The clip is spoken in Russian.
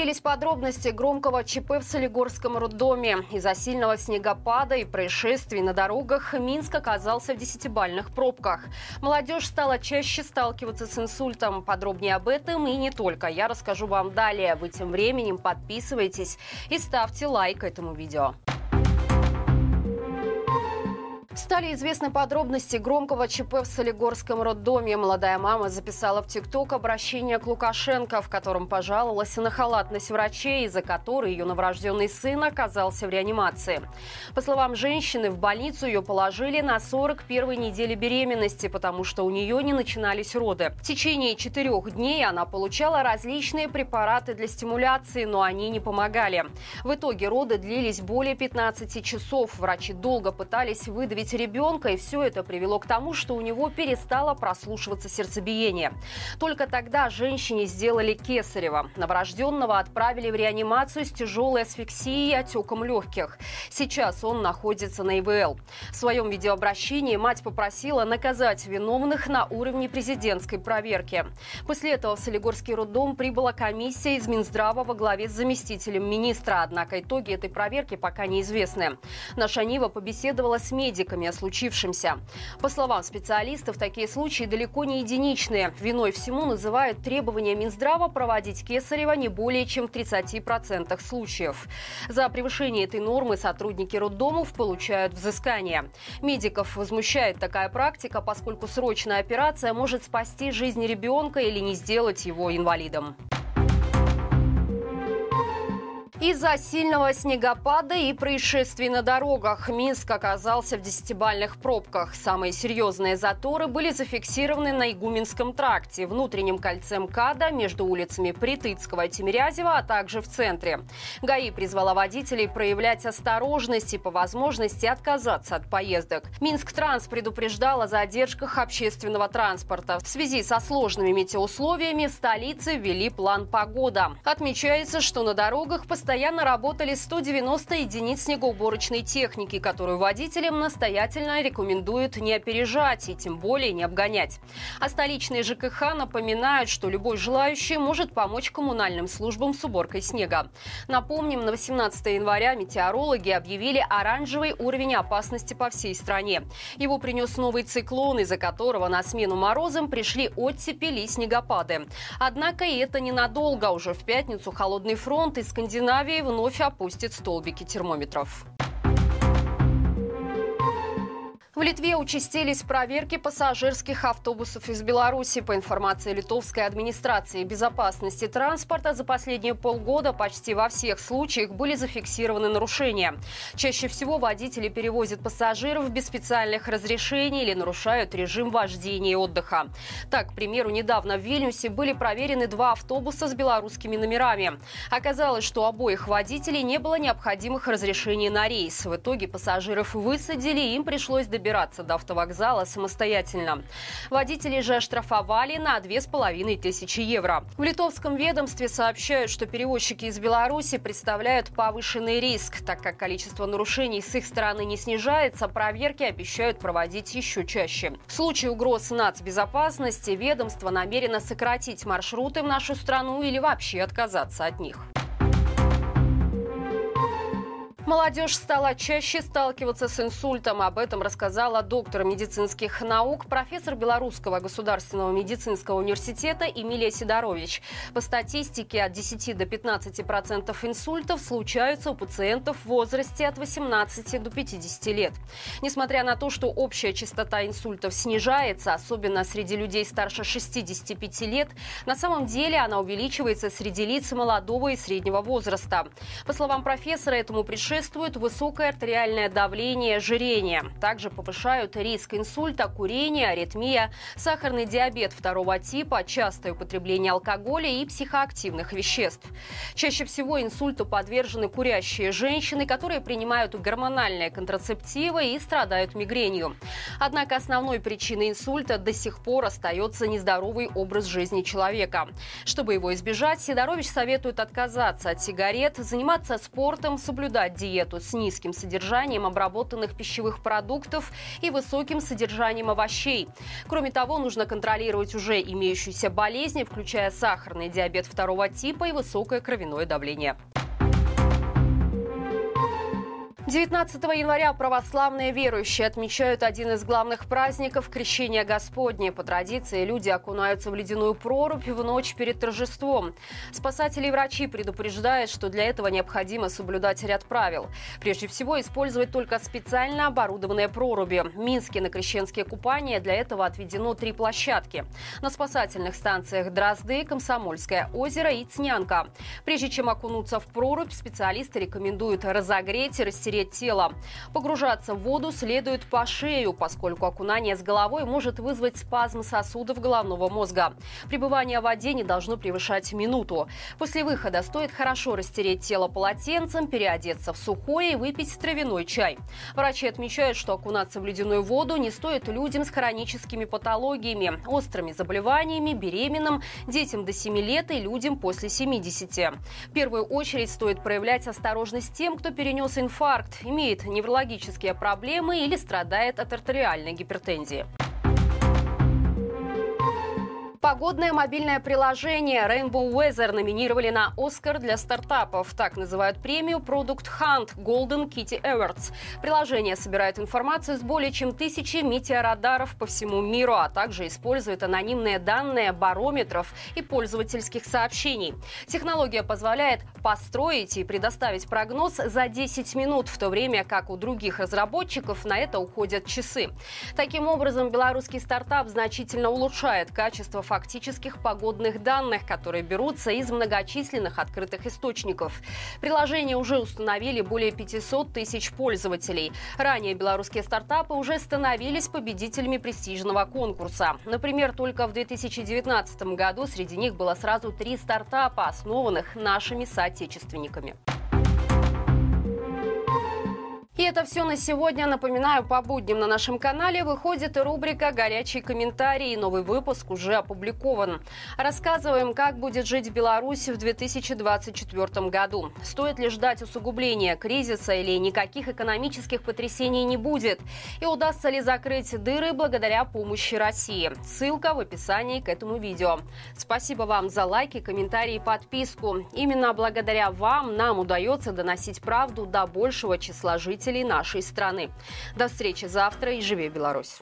Появились подробности громкого ЧП в Солигорском роддоме. Из-за сильного снегопада и происшествий на дорогах Минск оказался в десятибальных пробках. Молодежь стала чаще сталкиваться с инсультом. Подробнее об этом и не только. Я расскажу вам далее. Вы тем временем подписывайтесь и ставьте лайк этому видео. Стали известны подробности громкого ЧП в Солигорском роддоме. Молодая мама записала в ТикТок обращение к Лукашенко, в котором пожаловалась на халатность врачей, из-за которой ее новорожденный сын оказался в реанимации. По словам женщины, в больницу ее положили на 41-й неделе беременности, потому что у нее не начинались роды. В течение четырех дней она получала различные препараты для стимуляции, но они не помогали. В итоге роды длились более 15 часов. Врачи долго пытались выдавить выдавить ребенка, и все это привело к тому, что у него перестало прослушиваться сердцебиение. Только тогда женщине сделали кесарево. Новорожденного отправили в реанимацию с тяжелой асфиксией и отеком легких. Сейчас он находится на ИВЛ. В своем видеообращении мать попросила наказать виновных на уровне президентской проверки. После этого в Солигорский роддом прибыла комиссия из Минздрава во главе с заместителем министра. Однако итоги этой проверки пока неизвестны. Наша Нива побеседовала с медиком медиками о случившемся. По словам специалистов, такие случаи далеко не единичные. Виной всему называют требования Минздрава проводить кесарево не более чем в 30% случаев. За превышение этой нормы сотрудники роддомов получают взыскание. Медиков возмущает такая практика, поскольку срочная операция может спасти жизнь ребенка или не сделать его инвалидом. Из-за сильного снегопада и происшествий на дорогах Минск оказался в десятибальных пробках. Самые серьезные заторы были зафиксированы на Игуменском тракте, внутреннем кольце МКАДа между улицами Притыцкого и Тимирязева, а также в центре. ГАИ призвала водителей проявлять осторожность и по возможности отказаться от поездок. Минск Транс предупреждал о задержках общественного транспорта. В связи со сложными метеоусловиями в столице ввели план погода. Отмечается, что на дорогах постоянно постоянно работали 190 единиц снегоуборочной техники, которую водителям настоятельно рекомендуют не опережать и тем более не обгонять. А столичные ЖКХ напоминают, что любой желающий может помочь коммунальным службам с уборкой снега. Напомним, на 18 января метеорологи объявили оранжевый уровень опасности по всей стране. Его принес новый циклон, из-за которого на смену морозам пришли оттепели и снегопады. Однако и это ненадолго. Уже в пятницу холодный фронт из Скандинавии Скандинавии вновь опустит столбики термометров. В Литве участились проверки пассажирских автобусов из Беларуси. По информации литовской администрации безопасности транспорта, за последние полгода почти во всех случаях были зафиксированы нарушения. Чаще всего водители перевозят пассажиров без специальных разрешений или нарушают режим вождения и отдыха. Так, к примеру, недавно в Вильнюсе были проверены два автобуса с белорусскими номерами. Оказалось, что у обоих водителей не было необходимых разрешений на рейс. В итоге пассажиров высадили, им пришлось добираться добираться до автовокзала самостоятельно. Водители же оштрафовали на 2500 евро. В литовском ведомстве сообщают, что перевозчики из Беларуси представляют повышенный риск. Так как количество нарушений с их стороны не снижается, проверки обещают проводить еще чаще. В случае угроз нацбезопасности ведомство намерено сократить маршруты в нашу страну или вообще отказаться от них. Молодежь стала чаще сталкиваться с инсультом. Об этом рассказала доктор медицинских наук, профессор Белорусского государственного медицинского университета Эмилия Сидорович. По статистике, от 10 до 15 процентов инсультов случаются у пациентов в возрасте от 18 до 50 лет. Несмотря на то, что общая частота инсультов снижается, особенно среди людей старше 65 лет, на самом деле она увеличивается среди лиц молодого и среднего возраста. По словам профессора, этому предшествует предшествует высокое артериальное давление, ожирение. Также повышают риск инсульта, курения, аритмия, сахарный диабет второго типа, частое употребление алкоголя и психоактивных веществ. Чаще всего инсульту подвержены курящие женщины, которые принимают гормональные контрацептивы и страдают мигренью. Однако основной причиной инсульта до сих пор остается нездоровый образ жизни человека. Чтобы его избежать, Сидорович советует отказаться от сигарет, заниматься спортом, соблюдать диету с низким содержанием обработанных пищевых продуктов и высоким содержанием овощей. Кроме того, нужно контролировать уже имеющиеся болезни, включая сахарный диабет второго типа и высокое кровяное давление. 19 января православные верующие отмечают один из главных праздников – Крещение Господне. По традиции люди окунаются в ледяную прорубь в ночь перед торжеством. Спасатели и врачи предупреждают, что для этого необходимо соблюдать ряд правил. Прежде всего, использовать только специально оборудованные проруби. В Минске на крещенские купания для этого отведено три площадки. На спасательных станциях Дрозды, Комсомольское озеро и Цнянка. Прежде чем окунуться в прорубь, специалисты рекомендуют разогреть и растереть разогреть тело. Погружаться в воду следует по шею, поскольку окунание с головой может вызвать спазм сосудов головного мозга. Пребывание в воде не должно превышать минуту. После выхода стоит хорошо растереть тело полотенцем, переодеться в сухое и выпить травяной чай. Врачи отмечают, что окунаться в ледяную воду не стоит людям с хроническими патологиями, острыми заболеваниями, беременным, детям до 7 лет и людям после 70. В первую очередь стоит проявлять осторожность тем, кто перенес инфаркт, имеет неврологические проблемы или страдает от артериальной гипертензии. Погодное мобильное приложение Rainbow Weather номинировали на «Оскар» для стартапов. Так называют премию Product Hunt Golden Kitty Awards. Приложение собирает информацию с более чем тысячи метеорадаров по всему миру, а также использует анонимные данные барометров и пользовательских сообщений. Технология позволяет построить и предоставить прогноз за 10 минут, в то время как у других разработчиков на это уходят часы. Таким образом, белорусский стартап значительно улучшает качество фактических погодных данных, которые берутся из многочисленных открытых источников. Приложение уже установили более 500 тысяч пользователей. Ранее белорусские стартапы уже становились победителями престижного конкурса. Например, только в 2019 году среди них было сразу три стартапа, основанных нашими соотечественниками. И это все на сегодня. Напоминаю, по будням на нашем канале выходит рубрика «Горячие комментарии». Новый выпуск уже опубликован. Рассказываем, как будет жить Беларусь в 2024 году. Стоит ли ждать усугубления кризиса или никаких экономических потрясений не будет? И удастся ли закрыть дыры благодаря помощи России? Ссылка в описании к этому видео. Спасибо вам за лайки, комментарии и подписку. Именно благодаря вам нам удается доносить правду до большего числа жителей жителей нашей страны. До встречи завтра и живи Беларусь!